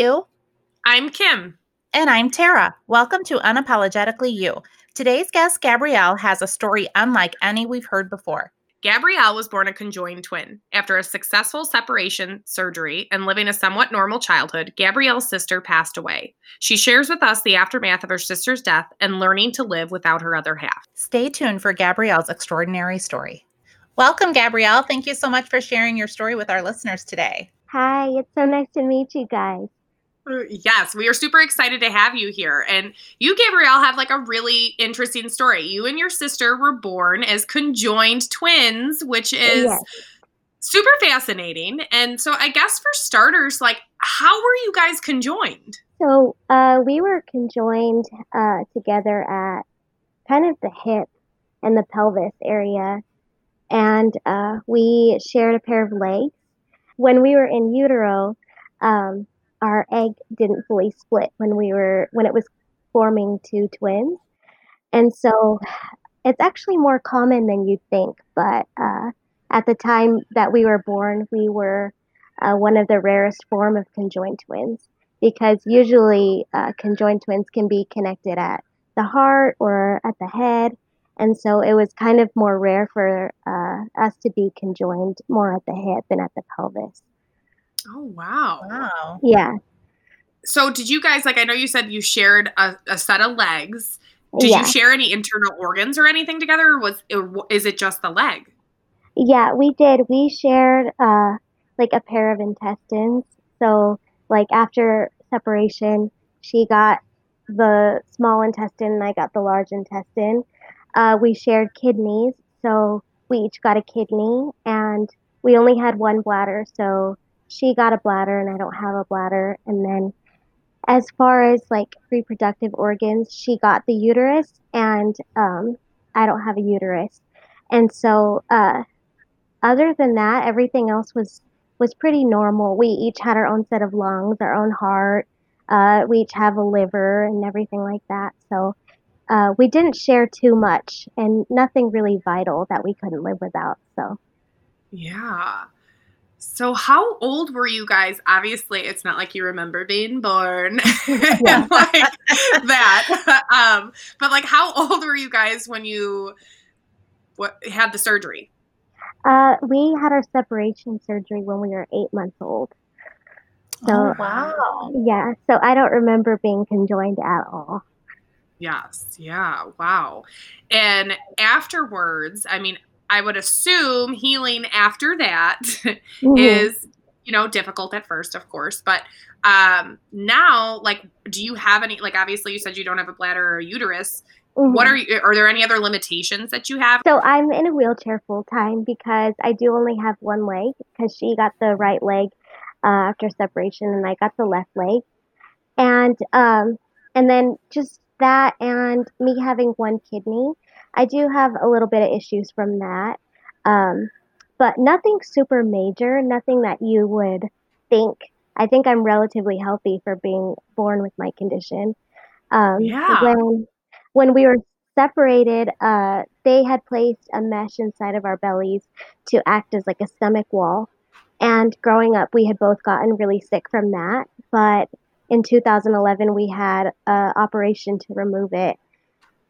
Hey, you. I'm Kim. And I'm Tara. Welcome to Unapologetically You. Today's guest, Gabrielle, has a story unlike any we've heard before. Gabrielle was born a conjoined twin. After a successful separation surgery and living a somewhat normal childhood, Gabrielle's sister passed away. She shares with us the aftermath of her sister's death and learning to live without her other half. Stay tuned for Gabrielle's extraordinary story. Welcome, Gabrielle. Thank you so much for sharing your story with our listeners today. Hi, it's so nice to meet you guys. Yes, we are super excited to have you here. And you, Gabrielle, have like a really interesting story. You and your sister were born as conjoined twins, which is yes. super fascinating. And so, I guess for starters, like, how were you guys conjoined? So, uh, we were conjoined uh, together at kind of the hip and the pelvis area. And uh, we shared a pair of legs. When we were in utero, um, our egg didn't fully split when we were when it was forming two twins, and so it's actually more common than you'd think. But uh, at the time that we were born, we were uh, one of the rarest form of conjoined twins because usually uh, conjoined twins can be connected at the heart or at the head. And so it was kind of more rare for uh, us to be conjoined more at the hip than at the pelvis. Oh wow. Wow. Yeah. So did you guys like I know you said you shared a, a set of legs. Did yeah. you share any internal organs or anything together or was is it just the leg? Yeah, we did. We shared uh like a pair of intestines. So like after separation, she got the small intestine and I got the large intestine. Uh, we shared kidneys, so we each got a kidney, and we only had one bladder, so she got a bladder and I don't have a bladder. And then as far as like reproductive organs, she got the uterus and um, I don't have a uterus. And so uh, other than that, everything else was was pretty normal. We each had our own set of lungs, our own heart. Uh, we each have a liver and everything like that. So uh, we didn't share too much and nothing really vital that we couldn't live without. So yeah. So, how old were you guys? Obviously, it's not like you remember being born like that. Um, but like, how old were you guys when you what had the surgery? Uh, we had our separation surgery when we were eight months old. So, oh, wow. Yeah. So I don't remember being conjoined at all. Yes. Yeah. Wow. And afterwards, I mean, I would assume healing after that mm-hmm. is, you know, difficult at first, of course. But um, now, like, do you have any? Like, obviously, you said you don't have a bladder or a uterus. Mm-hmm. What are you? Are there any other limitations that you have? So I'm in a wheelchair full time because I do only have one leg because she got the right leg uh, after separation and I got the left leg, and um, and then just that and me having one kidney I do have a little bit of issues from that, um, but nothing super major, nothing that you would think. I think I'm relatively healthy for being born with my condition. Um, yeah. When when we were separated, uh, they had placed a mesh inside of our bellies to act as like a stomach wall. And growing up, we had both gotten really sick from that. But in 2011, we had an operation to remove it.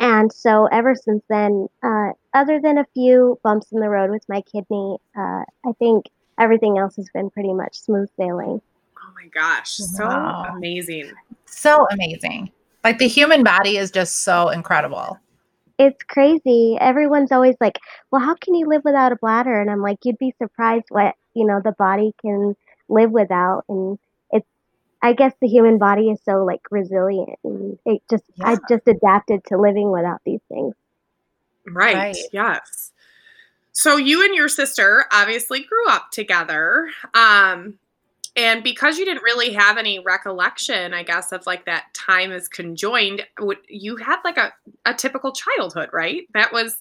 And so ever since then, uh, other than a few bumps in the road with my kidney, uh, I think everything else has been pretty much smooth sailing. Oh my gosh, so wow. amazing. So amazing. Like the human body is just so incredible. It's crazy. Everyone's always like, well, how can you live without a bladder? And I'm like, you'd be surprised what, you know, the body can live without. And I guess the human body is so like resilient and it just yeah. I just adapted to living without these things. Right. right. Yes. So you and your sister obviously grew up together. Um and because you didn't really have any recollection, I guess, of like that time as conjoined, would you had like a, a typical childhood, right? That was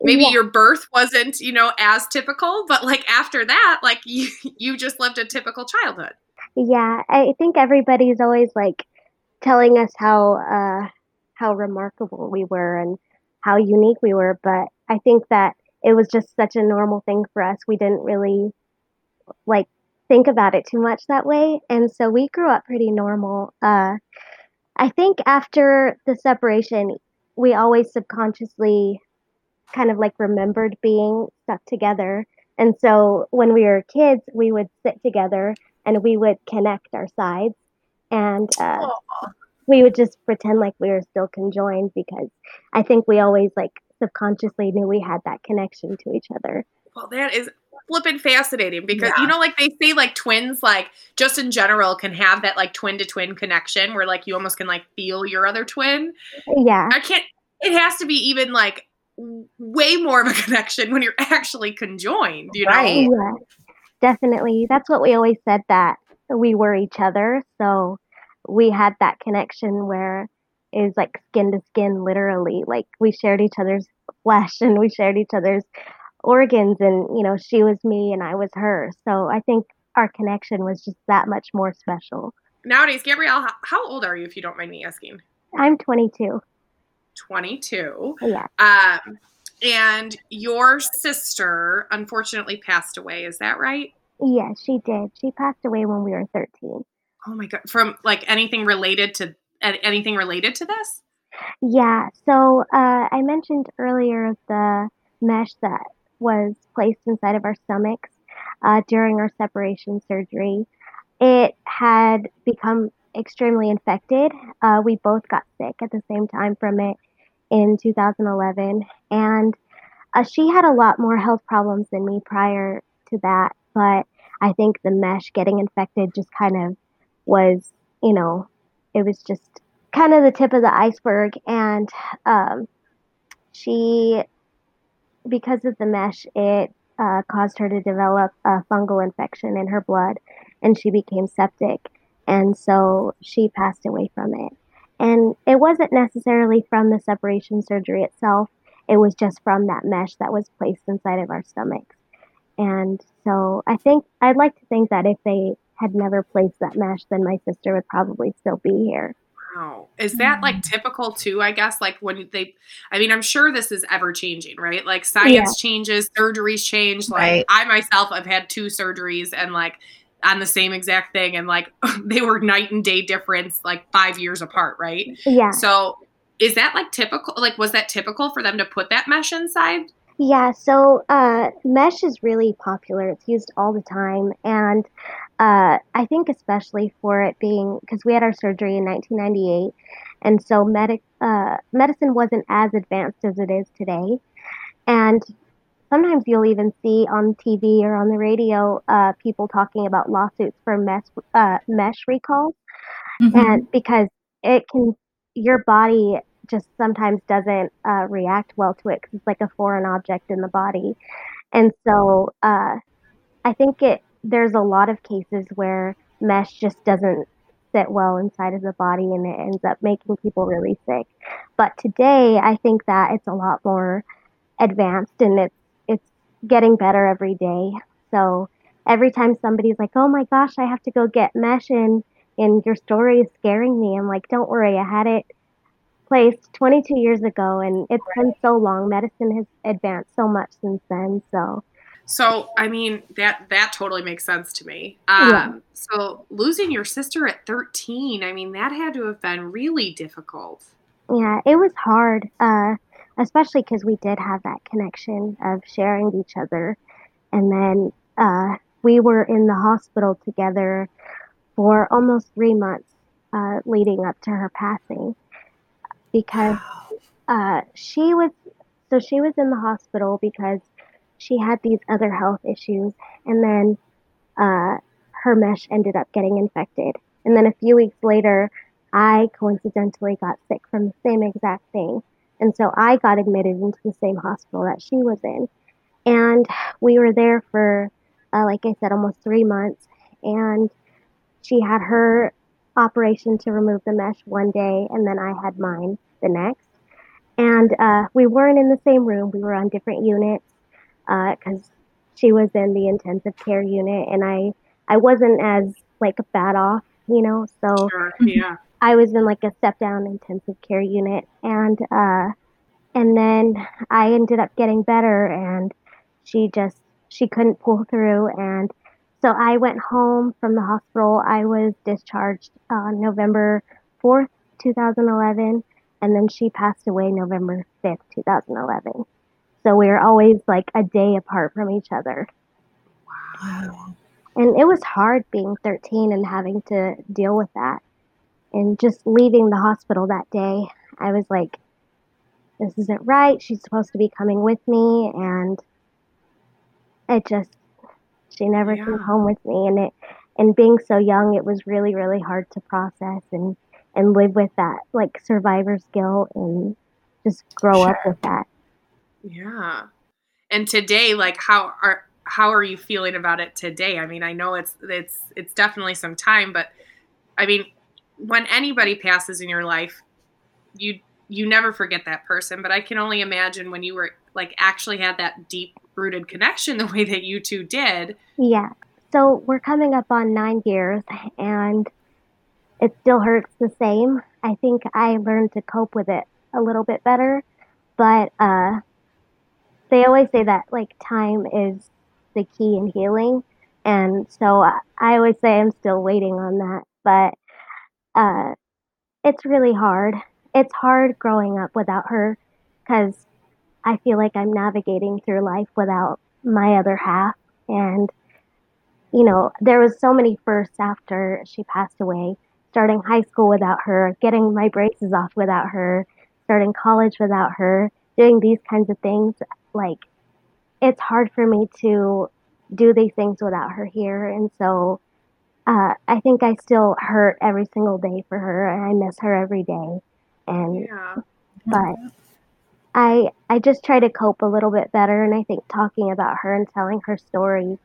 maybe yeah. your birth wasn't, you know, as typical, but like after that, like you you just lived a typical childhood. Yeah, I think everybody's always like telling us how uh, how remarkable we were and how unique we were, but I think that it was just such a normal thing for us. We didn't really like think about it too much that way. And so we grew up pretty normal. Uh, I think after the separation, we always subconsciously kind of like remembered being stuck together. And so when we were kids, we would sit together and we would connect our sides. And uh, we would just pretend like we were still conjoined because I think we always like subconsciously knew we had that connection to each other. Well, that is flipping fascinating because yeah. you know, like they say, like twins, like just in general, can have that like twin to twin connection where like you almost can like feel your other twin. Yeah, I can't. It has to be even like way more of a connection when you're actually conjoined. You know, right? Yeah, definitely. That's what we always said that we were each other. So we had that connection where it was like skin to skin, literally. Like we shared each other's flesh and we shared each other's organs and you know she was me and i was her so i think our connection was just that much more special nowadays gabrielle how, how old are you if you don't mind me asking i'm 22 22 yeah um and your sister unfortunately passed away is that right? Yes she did. She passed away when we were 13 oh my god from like anything related to anything related to this? Yeah so uh, i mentioned earlier the mesh that was placed inside of our stomachs uh, during our separation surgery. It had become extremely infected. Uh, we both got sick at the same time from it in 2011. And uh, she had a lot more health problems than me prior to that. But I think the mesh getting infected just kind of was, you know, it was just kind of the tip of the iceberg. And um, she because of the mesh, it uh, caused her to develop a fungal infection in her blood and she became septic. And so she passed away from it. And it wasn't necessarily from the separation surgery itself, it was just from that mesh that was placed inside of our stomachs. And so I think I'd like to think that if they had never placed that mesh, then my sister would probably still be here. Wow. Is that like mm. typical too? I guess like when they, I mean, I'm sure this is ever changing, right? Like science yeah. changes, surgeries change. Like right. I myself have had two surgeries and like on the same exact thing, and like they were night and day difference, like five years apart, right? Yeah. So is that like typical? Like, was that typical for them to put that mesh inside? Yeah, so uh, mesh is really popular. It's used all the time. And uh, I think, especially for it being because we had our surgery in 1998, and so medic, uh, medicine wasn't as advanced as it is today. And sometimes you'll even see on TV or on the radio uh, people talking about lawsuits for mesh, uh, mesh recalls. Mm-hmm. And because it can, your body just sometimes doesn't uh, react well to it because it's like a foreign object in the body. And so uh, I think it there's a lot of cases where mesh just doesn't sit well inside of the body and it ends up making people really sick. But today I think that it's a lot more advanced and it's it's getting better every day. So every time somebody's like, "Oh my gosh, I have to go get mesh in," and your story is scaring me, I'm like, "Don't worry, I had it placed 22 years ago, and it's right. been so long. Medicine has advanced so much since then. So, so I mean that that totally makes sense to me. Um, yeah. So losing your sister at 13, I mean that had to have been really difficult. Yeah, it was hard, uh, especially because we did have that connection of sharing each other, and then uh, we were in the hospital together for almost three months uh, leading up to her passing because uh, she was so she was in the hospital because she had these other health issues, and then uh, her mesh ended up getting infected. And then a few weeks later, I coincidentally got sick from the same exact thing. And so I got admitted into the same hospital that she was in. And we were there for, uh, like I said, almost three months. And she had her operation to remove the mesh one day, and then I had mine the next. And uh, we weren't in the same room. We were on different units because uh, she was in the intensive care unit, and I I wasn't as like bad off, you know. So sure, yeah. I was in like a step down intensive care unit, and uh, and then I ended up getting better, and she just she couldn't pull through, and so I went home from the hospital. I was discharged on November 4th, 2011, and then she passed away November 5th, 2011. So we were always like a day apart from each other. Wow. And it was hard being 13 and having to deal with that. And just leaving the hospital that day, I was like, this isn't right. She's supposed to be coming with me. And it just, she never yeah. came home with me. And it, and being so young, it was really, really hard to process and, and live with that like survivor's guilt and just grow sure. up with that. Yeah. And today, like how are how are you feeling about it today? I mean, I know it's it's it's definitely some time, but I mean, when anybody passes in your life, you you never forget that person, but I can only imagine when you were like actually had that deep rooted connection the way that you two did. Yeah. So we're coming up on 9 years and it still hurts the same. I think I learned to cope with it a little bit better, but uh they always say that like time is the key in healing. And so I always say I'm still waiting on that, but uh, it's really hard. It's hard growing up without her because I feel like I'm navigating through life without my other half. And, you know, there was so many firsts after she passed away, starting high school without her, getting my braces off without her, starting college without her, doing these kinds of things. Like, it's hard for me to do these things without her here. And so uh, I think I still hurt every single day for her and I miss her every day. And, yeah. but I, I just try to cope a little bit better. And I think talking about her and telling her story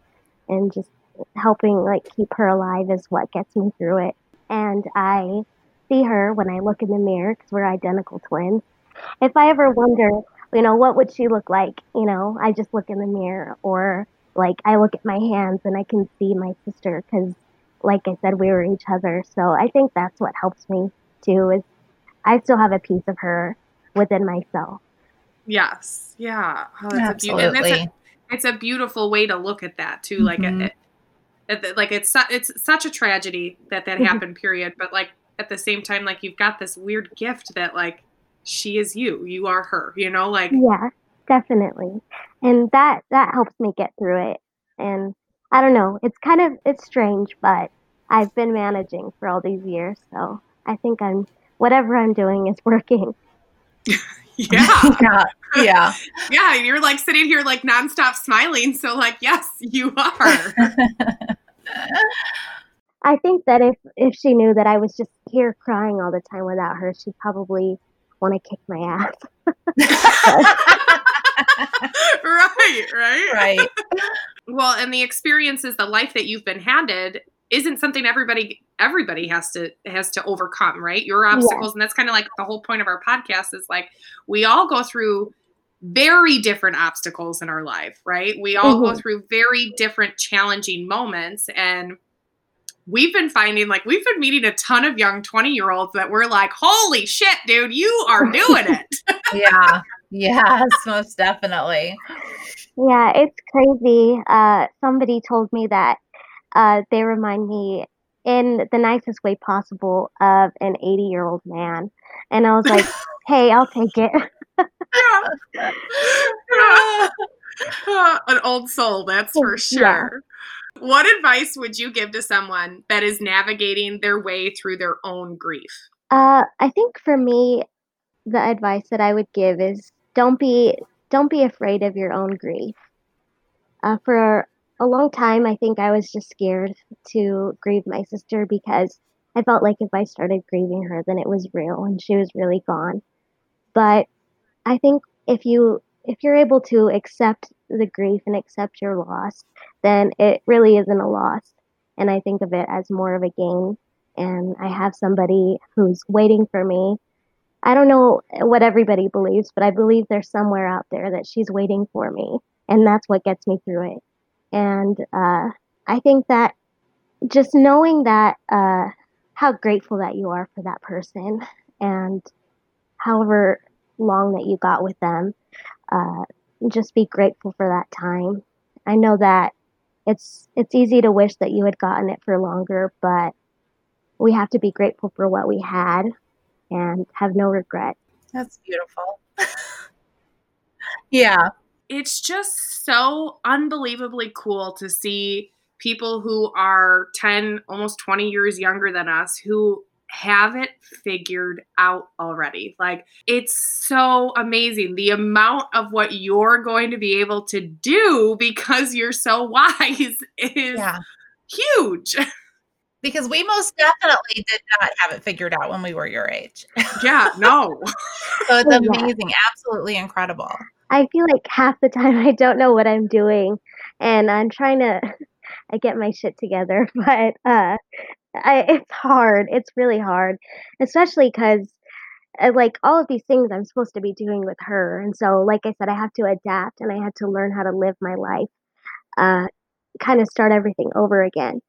and just helping like keep her alive is what gets me through it. And I see her when I look in the mirror because we're identical twins. If I ever wonder, you know, what would she look like? You know, I just look in the mirror or like I look at my hands and I can see my sister because like I said, we were each other. So I think that's what helps me too is I still have a piece of her within myself. Yes. Yeah. Oh, Absolutely. A, it's a beautiful way to look at that too. Like, mm-hmm. it, it, like it's it's such a tragedy that that mm-hmm. happened. Period. But like at the same time, like you've got this weird gift that like she is you. You are her. You know, like yeah, definitely. And that that helps me get through it. And I don't know. It's kind of it's strange, but I've been managing for all these years, so I think I'm whatever I'm doing is working. yeah. yeah. Yeah. Yeah. You're like sitting here like nonstop smiling. So like, yes, you are. I think that if if she knew that I was just here crying all the time without her, she'd probably want to kick my ass. right, right. Right. well, and the experiences, the life that you've been handed isn't something everybody everybody has to has to overcome, right? Your obstacles yeah. and that's kind of like the whole point of our podcast is like we all go through very different obstacles in our life, right? We all mm-hmm. go through very different challenging moments and we've been finding like we've been meeting a ton of young 20 year olds that we're like holy shit dude you are doing it. Yeah. Yes most definitely. Yeah it's crazy. Uh, somebody told me that uh, they remind me in the nicest way possible of an 80 year old man and i was like hey i'll take it. Yeah. Yeah. an old soul that's for sure what advice would you give to someone that is navigating their way through their own grief? Uh, I think for me, the advice that I would give is don't be don't be afraid of your own grief. Uh, for a long time, I think I was just scared to grieve my sister because I felt like if I started grieving her, then it was real and she was really gone. But I think if you if you're able to accept the grief and accept your loss, then it really isn't a loss. And I think of it as more of a gain. And I have somebody who's waiting for me. I don't know what everybody believes, but I believe there's somewhere out there that she's waiting for me. And that's what gets me through it. And uh, I think that just knowing that, uh, how grateful that you are for that person and however long that you got with them uh, just be grateful for that time. I know that it's it's easy to wish that you had gotten it for longer, but we have to be grateful for what we had and have no regret. That's beautiful. yeah. It's just so unbelievably cool to see people who are 10, almost 20 years younger than us who have it figured out already. Like it's so amazing the amount of what you're going to be able to do because you're so wise is yeah. huge. Because we most definitely did not have it figured out when we were your age. Yeah, no. so it's amazing, absolutely incredible. I feel like half the time I don't know what I'm doing and I'm trying to I get my shit together, but uh I, it's hard. It's really hard, especially because uh, like all of these things I'm supposed to be doing with her, and so like I said, I have to adapt and I had to learn how to live my life, uh, kind of start everything over again.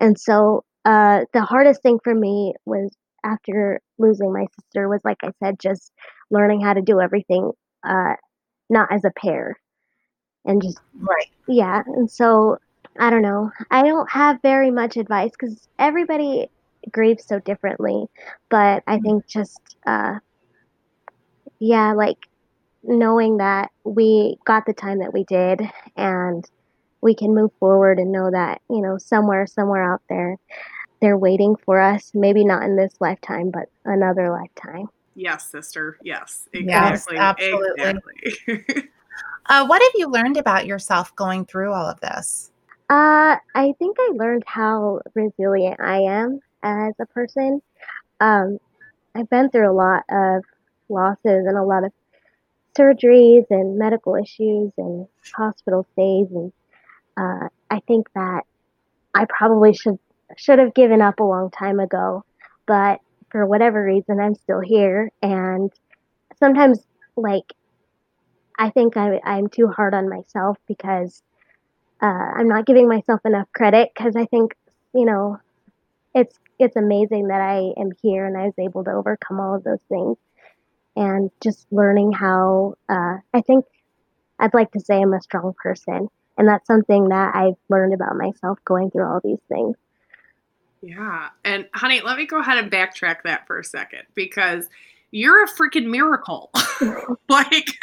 And so uh, the hardest thing for me was after losing my sister was like I said, just learning how to do everything uh, not as a pair, and just right, yeah. And so I don't know. I don't have very much advice because everybody grieves so differently. But I mm-hmm. think just, uh, yeah, like knowing that we got the time that we did and we can move forward and know that, you know, somewhere, somewhere out there, they're waiting for us. Maybe not in this lifetime, but another lifetime. Yes, sister. Yes, exactly. Yes, absolutely. Exactly. uh, what have you learned about yourself going through all of this? Uh, I think I learned how resilient I am as a person. Um, I've been through a lot of losses and a lot of surgeries and medical issues and hospital stays, and uh, I think that I probably should should have given up a long time ago, but for whatever reason, I'm still here. And sometimes, like, I think I, I'm too hard on myself because uh, I'm not giving myself enough credit because I think you know it's it's amazing that I am here and I was able to overcome all of those things and just learning how uh, I think I'd like to say I'm a strong person and that's something that I've learned about myself going through all these things. Yeah. And honey, let me go ahead and backtrack that for a second because you're a freaking miracle. like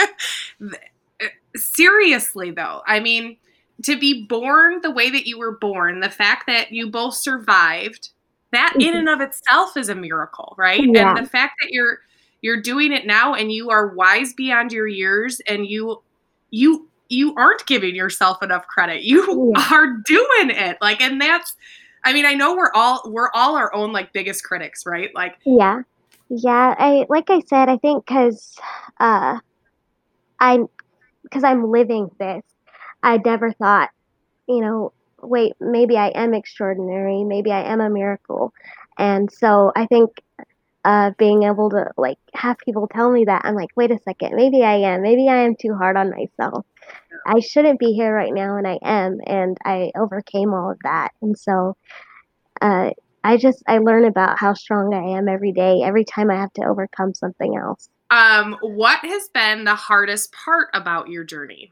seriously though. I mean, to be born the way that you were born, the fact that you both survived, that in and of itself is a miracle, right? Yeah. And the fact that you're you're doing it now and you are wise beyond your years and you you you aren't giving yourself enough credit. You yeah. are doing it. Like and that's I mean, I know we're all we're all our own like biggest critics, right? Like Yeah. Yeah, I like I said, I think cuz uh I'm because I'm living this I never thought, you know, wait, maybe I am extraordinary, maybe I am a miracle. And so I think uh, being able to like have people tell me that, I'm like, wait a second, maybe I am, maybe I am too hard on myself. I shouldn't be here right now, and I am, and I overcame all of that. And so uh, I just I learn about how strong I am every day, every time I have to overcome something else. Um, what has been the hardest part about your journey?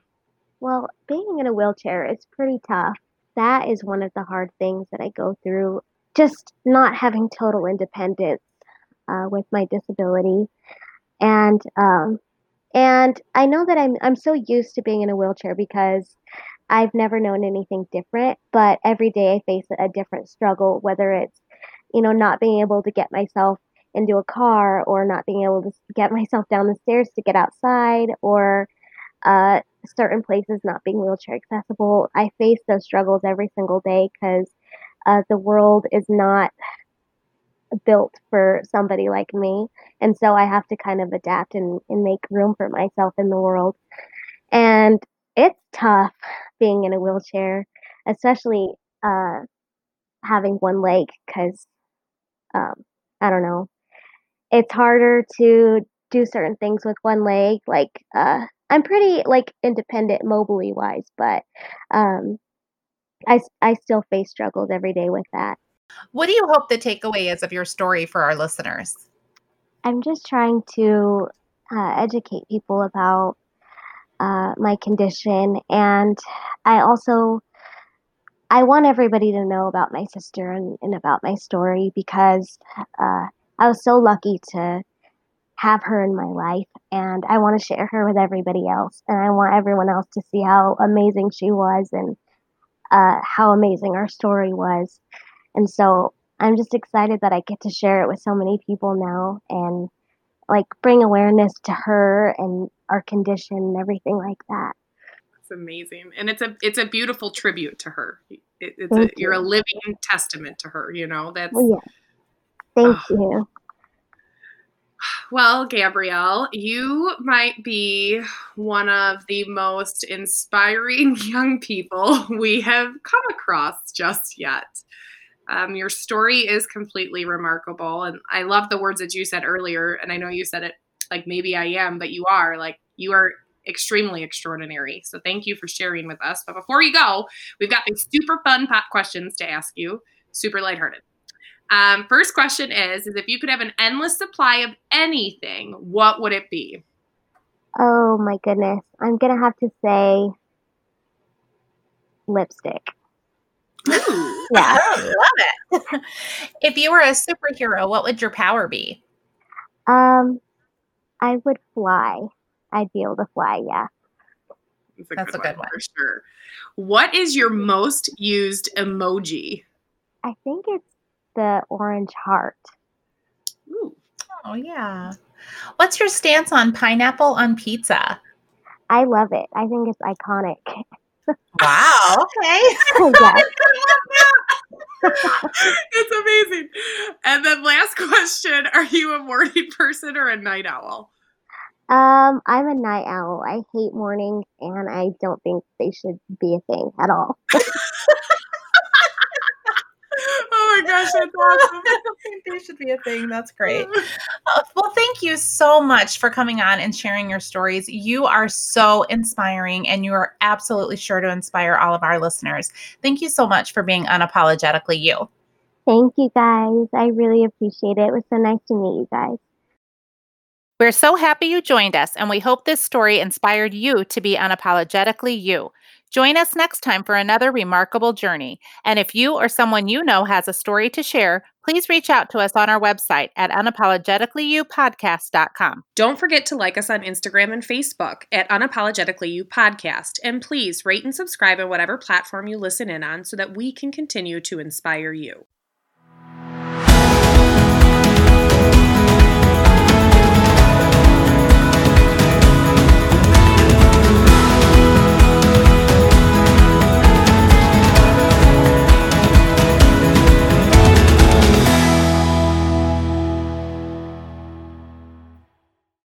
Well, being in a wheelchair is pretty tough. That is one of the hard things that I go through. Just not having total independence uh, with my disability, and um, and I know that I'm I'm so used to being in a wheelchair because I've never known anything different. But every day I face a different struggle, whether it's you know not being able to get myself into a car or not being able to get myself down the stairs to get outside or uh, certain places not being wheelchair accessible. I face those struggles every single day because uh, the world is not built for somebody like me. And so I have to kind of adapt and, and make room for myself in the world. And it's tough being in a wheelchair, especially uh, having one leg because um, I don't know. It's harder to do certain things with one leg, like uh, I'm pretty like independent mobily wise, but um, I I still face struggles every day with that. What do you hope the takeaway is of your story for our listeners? I'm just trying to uh, educate people about uh, my condition, and I also I want everybody to know about my sister and, and about my story because uh, I was so lucky to have her in my life and I want to share her with everybody else. And I want everyone else to see how amazing she was and uh, how amazing our story was. And so I'm just excited that I get to share it with so many people now and like bring awareness to her and our condition and everything like that. It's amazing, and it's a it's a beautiful tribute to her. It, it's a, you. are a living testament to her. You know that's. yeah. Thank oh. you. Well, Gabrielle, you might be one of the most inspiring young people we have come across just yet. Um, your story is completely remarkable. And I love the words that you said earlier. And I know you said it like maybe I am, but you are like, you are extremely extraordinary. So thank you for sharing with us. But before you go, we've got these super fun pop questions to ask you, super lighthearted. Um, first question is, is if you could have an endless supply of anything, what would it be? Oh my goodness. I'm going to have to say lipstick. Ooh, yeah, I love it. if you were a superhero, what would your power be? Um, I would fly. I'd be able to fly. Yeah. That's a, That's good, a good one, one for sure. What is your most used emoji? I think it's the orange heart. Ooh. Oh yeah. What's your stance on pineapple on pizza? I love it. I think it's iconic. Wow. Okay. it's amazing. And then last question, are you a morning person or a night owl? Um, I'm a night owl. I hate mornings and I don't think they should be a thing at all. oh my gosh, that's awesome. I don't think they should be a thing. That's great. Uh, well, thank you so much for coming on and sharing your stories. You are so inspiring and you are absolutely sure to inspire all of our listeners. Thank you so much for being unapologetically you. Thank you guys. I really appreciate it. It was so nice to meet you guys. We're so happy you joined us, and we hope this story inspired you to be unapologetically you. Join us next time for another remarkable journey. And if you or someone you know has a story to share, please reach out to us on our website at unapologeticallyyoupodcast.com. Don't forget to like us on Instagram and Facebook at Unapologetically You Podcast. And please rate and subscribe on whatever platform you listen in on so that we can continue to inspire you.